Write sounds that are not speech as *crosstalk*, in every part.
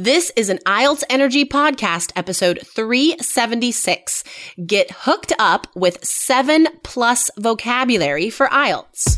This is an IELTS Energy Podcast, episode 376. Get hooked up with seven plus vocabulary for IELTS.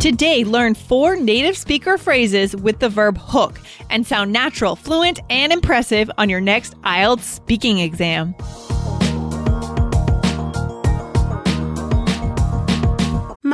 Today, learn four native speaker phrases with the verb hook and sound natural, fluent, and impressive on your next IELTS speaking exam.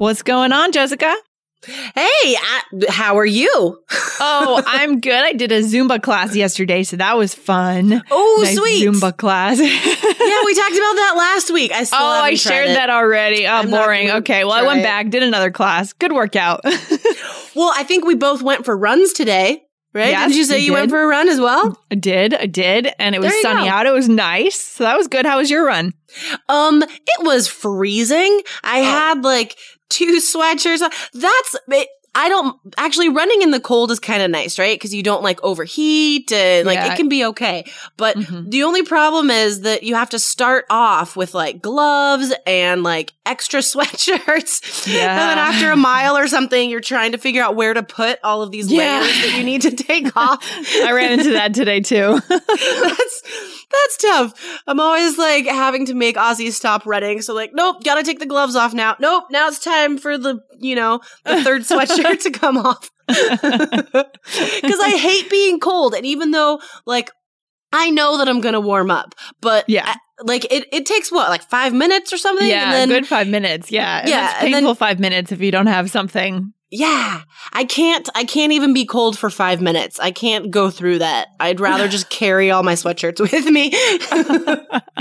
What's going on, Jessica? Hey, I, how are you? Oh, *laughs* I'm good. I did a Zumba class yesterday, so that was fun. Oh, Nice sweet. Zumba class. *laughs* yeah, we talked about that last week. I still Oh, I shared it. that already. Oh, I'm boring. Okay, well, I went it. back, did another class. Good workout. *laughs* Well, I think we both went for runs today, right? Yes, Didn't you say you went for a run as well? I did, I did, and it was sunny go. out. It was nice, so that was good. How was your run? Um, it was freezing. I Oh. had like two sweatshirts. That's it, I don't actually running in the cold is kind of nice, right? Because you don't like overheat and like Yeah. it can be okay. But Mhm. the only problem is that you have to start off with like gloves and like extra *laughs* sweatshirts. Yeah. And then after a mile or something, you're trying to figure out where to put all of these Yeah. layers that you need to take *laughs* off. I ran into that today too. *laughs* that's that's tough. I'm always like having to make Ozzy stop running. So like, nope, gotta take the gloves off now. Nope, now it's time for the you know the third sweatshirt to come off *laughs* because I hate being cold. And even though like I know that I'm gonna warm up, but Yeah. I- like it it takes what like five minutes or something. yeah, and then, good five minutes. Yeah, and Yeah, it's and then- painful five minutes if you don't have something. Yeah, I can't. I can't even be cold for five minutes. I can't go through that. I'd rather *laughs* just carry all my sweatshirts with me.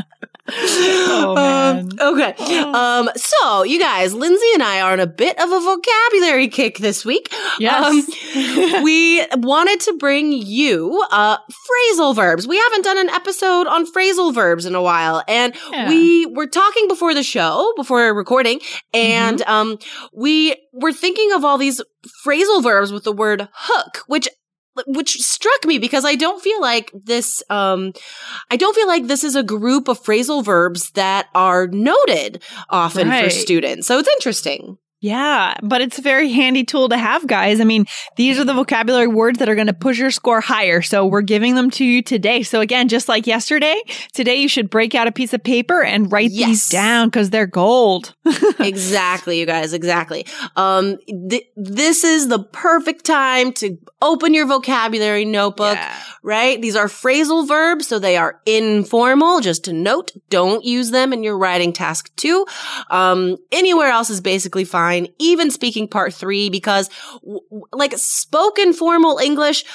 *laughs* Oh, man. Um, okay. Um. So, you guys, Lindsay and I are on a bit of a vocabulary kick this week. Yes. Um, we wanted to bring you uh phrasal verbs. We haven't done an episode on phrasal verbs in a while, and Yeah. we were talking before the show, before recording, and Mm-hmm. um, we were thinking of all these phrasal verbs with the word hook, which which struck me because I don't feel like this um I don't feel like this is a group of phrasal verbs that are noted often for students. So it's interesting. Yeah, but it's a very handy tool to have, guys. I mean, these are the vocabulary words that are going to push your score higher. So we're giving them to you today. So again, just like yesterday, today you should break out a piece of paper and write Yes. these down because they're gold. *laughs* exactly, you guys, exactly. Um th- this is the perfect time to open your vocabulary notebook, Yeah. right? These are phrasal verbs, so they are informal. Just to note, don't use them in your writing task two. Um, anywhere else is basically fine, even speaking part three, because w- like spoken formal English,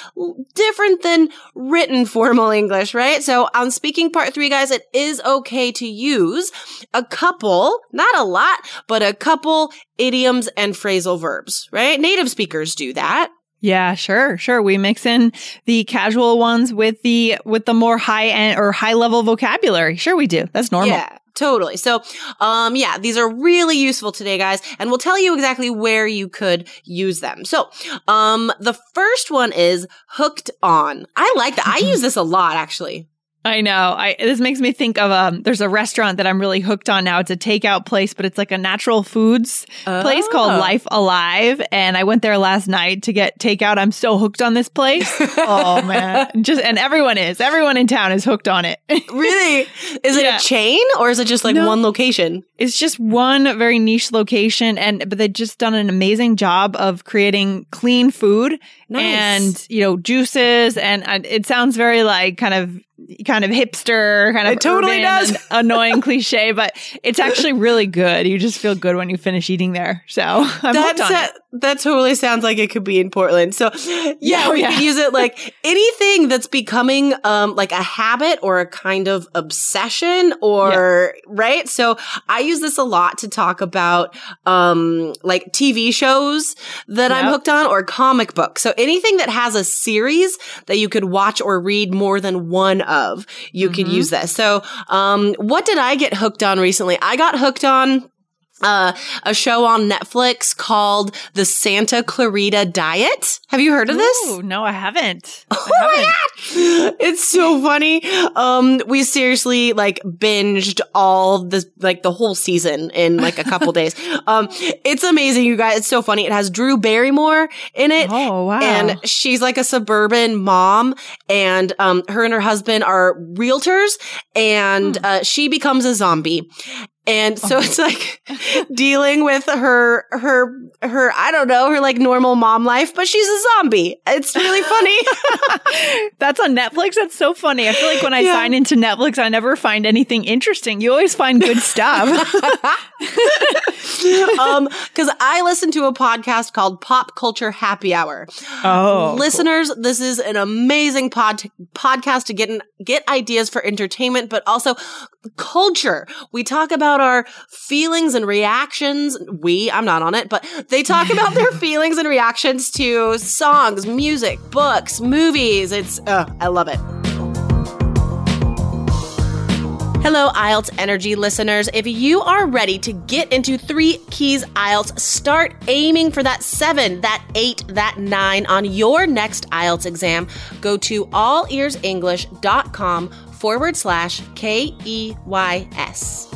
different than written formal English, right? So on speaking part three, guys, it is okay to use a couple, not a lot, but a couple idioms and phrasal verbs, right? Native speakers do that. Yeah, sure, sure. We mix in the casual ones with the with the more high end or high level vocabulary. Sure, we do. That's normal. Yeah, totally. So, um, yeah, these are really useful today, guys, and we'll tell you exactly where you could use them. So, um, the first one is hooked on. I like that. I use this a lot, actually. I know. I this makes me think of um there's a restaurant that I'm really hooked on now. It's a takeout place, but it's like a natural foods place called Oh. Life Alive. And I went there last night to get takeout. I'm so hooked on this place. *laughs* oh man. Just and everyone is. Everyone in town is hooked on it. *laughs* Really? Is it Yeah. a chain or is it just like No. one location? It's just one very niche location and but they've just done an amazing job of creating clean food Nice. and you know juices and, and it sounds very like kind of kind of hipster kind of It totally does. *laughs* annoying cliche but it's actually really good you just feel good when you finish eating there so *laughs* i'm That's a- that totally sounds like it could be in Portland. So yeah, Yeah, we yeah. could use it *laughs* like anything that's becoming um like a habit or a kind of obsession or right. So I use this a lot to talk about um like TV shows that I'm hooked on or comic books. So anything that has a series that you could watch or read more than one of, you could Mhm. use this. So um what did I get hooked on recently? I got hooked on uh, a show on Netflix called The Santa Clarita Diet. Have you heard of this? Ooh, no i haven't *laughs* Oh I my haven't. God. It's so funny. Um, we seriously like binged all the like the whole season in like a couple *laughs* days. Um, it's amazing, you guys. It's so funny. It has Drew Barrymore in it. oh wow And she's like a suburban mom, and um, her and her husband are realtors, and uh, she becomes a zombie. And so it's like dealing with her, her, her, I don't know, her like normal mom life, but she's a zombie. It's really funny. *laughs* That's on Netflix. That's so funny. I feel like when I Yeah. sign into Netflix, I never find anything interesting. You always find good stuff. *laughs* um, cause I listen to a podcast called Pop Culture Happy Hour. oh, Listeners, this is an amazing pod- podcast to get in, get ideas for entertainment, but also culture. We talk about our feelings and reactions. We, I'm not on it, but they talk about their *laughs* feelings and reactions to songs, music, books, movies. It's, uh, I love it. Hello, IELTS Energy listeners. If you are ready to get into three keys IELTS, start aiming for that seven, that eight, that nine on your next IELTS exam. Go to allearsenglish.com forward slash K E Y S.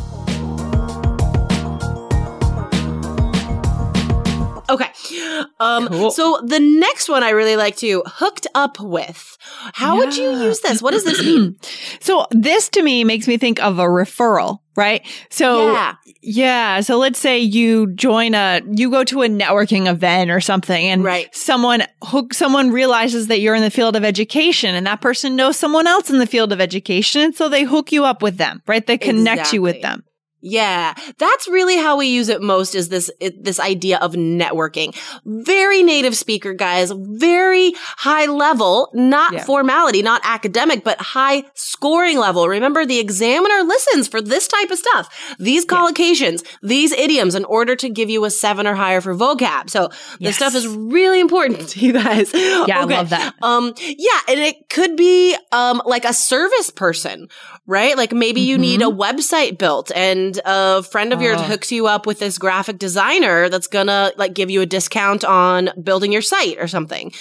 Um, Cool. so the next one I really like to hooked up with. How would you use this? What does this *clears throat* mean? So this to me makes me think of a referral, right? So yeah. yeah, so let's say you join a you go to a networking event or something and Right. someone hook someone realizes that you're in the field of education and that person knows someone else in the field of education and so they hook you up with them, right? They connect you with them. Yeah, that's really how we use it most is this it, this idea of networking. Very native speaker guys, very high level, not Yeah. formality, not academic, but high scoring level. Remember the examiner listens for this type of stuff. These collocations, these idioms in order to give you a 7 or higher for vocab. So this Yes. stuff is really important *laughs* to you guys. Yeah, I love that. Um, yeah, and it could be um like a service person, right? Like maybe you need a website built and a friend of yours. Oh. hooks you up with this graphic designer that's gonna like give you a discount on building your site or something.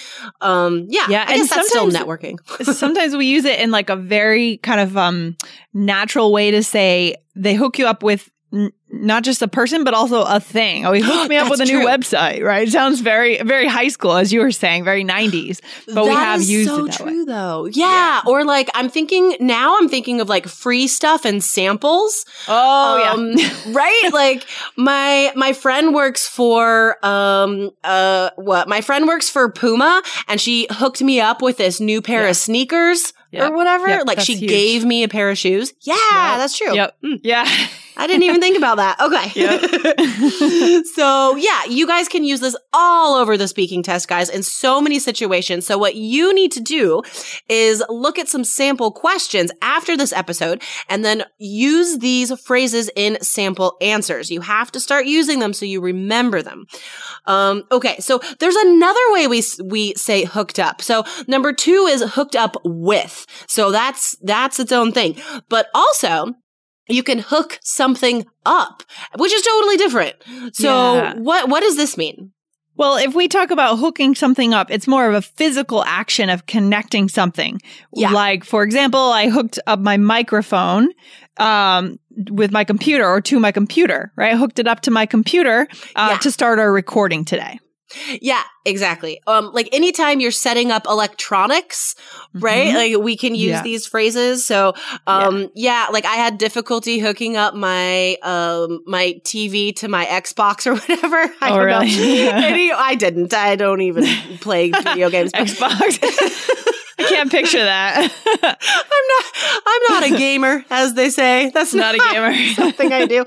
Um, yeah, Yeah, I and that's still sometimes- networking. *laughs* sometimes we use it in like a very kind of um natural way to say they hook you up with n- not just a person but also a thing. Oh, he hooked me *gasps* up with a new true. website, right? It sounds very very high school as you were saying, very 90s. But we have used so it that true way. though. Yeah. Or like I'm thinking now I'm thinking of like free stuff and samples. Oh um, *laughs* right? Like my my friend works for um uh what? My friend works for Puma and she hooked me up with this new pair Yeah. of sneakers Yep. or whatever. Yep, like that's she huge. gave me a pair of shoes. Yeah, Yep. that's true. Yep. Mm. Yeah. *laughs* I didn't even think about that. Okay. *laughs* *laughs* so yeah, you guys can use this all over the speaking test, guys, in so many situations. So what you need to do is look at some sample questions after this episode and then use these phrases in sample answers. You have to start using them so you remember them. Um, okay. So there's another way we, we say hooked up. So number two is hooked up with. So that's, that's its own thing. But also, you can hook something up, which is totally different. So Yeah. what what does this mean? Well, if we talk about hooking something up, it's more of a physical action of connecting something. Yeah. Like, for example, I hooked up my microphone um, with my computer or to my computer, right? I hooked it up to my computer uh, Yeah. to start our recording today. Yeah, exactly. Um, like anytime you're setting up electronics, right? Mhm. Like we can use Yeah. these phrases. So, um, yeah. like I had difficulty hooking up my, um, my TV to my Xbox or *laughs* whatever. I Oh, don't really? know. *laughs* Any, I didn't. I don't even *laughs* play video games. Xbox. I can't picture that. *laughs* I'm not. I'm not a gamer, as they say. That's Not not, a gamer. *laughs* something I do.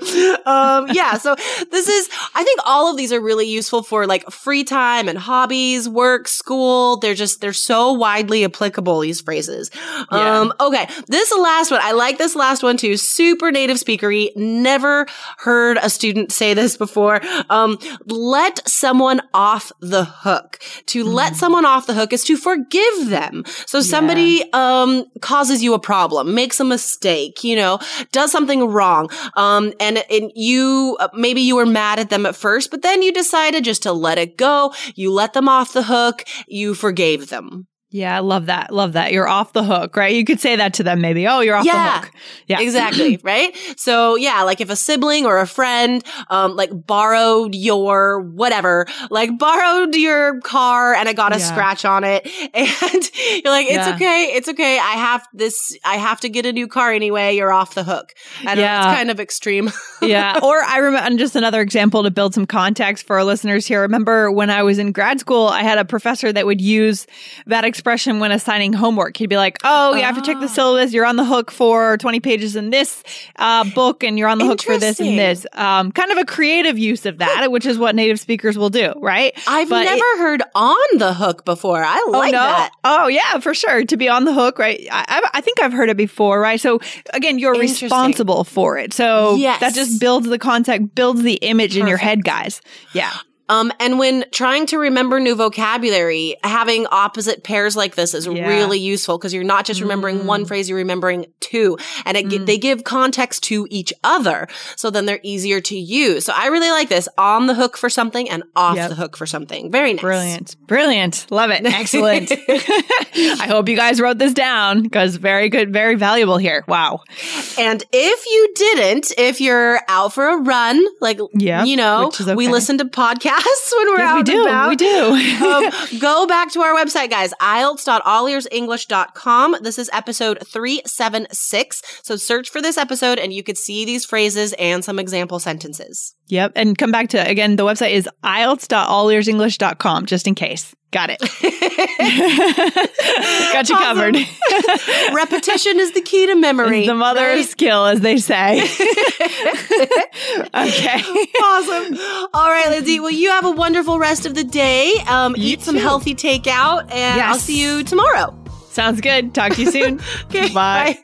Um, yeah. So this is. I think all of these are really useful for like free time and hobbies, work, school. They're just they're so widely applicable. These phrases. Yeah. Um, okay. This last one. I like this last one too. Super native speakery. Never heard a student say this before. Um, let someone off the hook. To Mm. let someone off the hook is to forgive them. So somebody um causes you a problem, makes a mistake, you know, does something wrong. Um and and you uh, maybe you were mad at them at first, but then you decided just to let it go. You let them off the hook. You forgave them. Yeah, I love that. Love that. You're off the hook, right? You could say that to them maybe. Oh, you're off Yeah. the hook. Yeah. Exactly, *clears throat* right? So yeah, like if a sibling or a friend um like borrowed your whatever, like borrowed your car and it got a Yeah. scratch on it *laughs* and you're like it's Yeah. okay, it's okay. I have this I have to get a new car anyway. You're off the hook. I know Yeah. it's kind of extreme. *laughs* yeah. Or I remember, and just another example to build some context for our listeners here. Remember when I was in grad school, I had a professor that would use that expression when assigning homework. He'd be like, Oh, you have to check the Ah. syllabus. You're on the hook for 20 pages in this uh, book, and you're on the hook for this and this. Um, kind of a creative use of that, which is what native speakers will do, right? I've But never it- heard on the hook before. I like that. Oh yeah, for sure. To be on the hook, right? I, I, I think I've heard it before, right? So again, you're responsible for it. So Yes. that just builds the context, builds the image in your head, guys. Yeah. Um, and when trying to remember new vocabulary, having opposite pairs like this is Yeah. really useful because you're not just remembering Mm. one phrase, you're remembering two, and it, Mm. they give context to each other, so then they're easier to use. So I really like this: on the hook for something and off Yep. the hook for something. Very nice. Brilliant. Brilliant. Love it. Excellent. *laughs* *laughs* I hope you guys wrote this down because very good, very valuable here. Wow. And if you didn't, if you're out for a run, like Yeah, you know, is we listen to podcasts when we're Yes, out we and do. about. We do. *laughs* um, *laughs* go back to our website, guys, IELTS.allearsenglish.com. This is episode 376. So search for this episode and you could see these phrases and some example sentences. Yep. And come back to, again, the website is IELTS.allearsenglish.com, just in case. Got it. *laughs* Got you covered. *laughs* Repetition is the key to memory. The mother right? of skill, as they say. *laughs* okay. Awesome. All right, Lindsay. Well, you have a wonderful rest of the day. Um, eat some healthy takeout, and I'll see you tomorrow. Sounds good. Talk to you soon. Okay. Bye.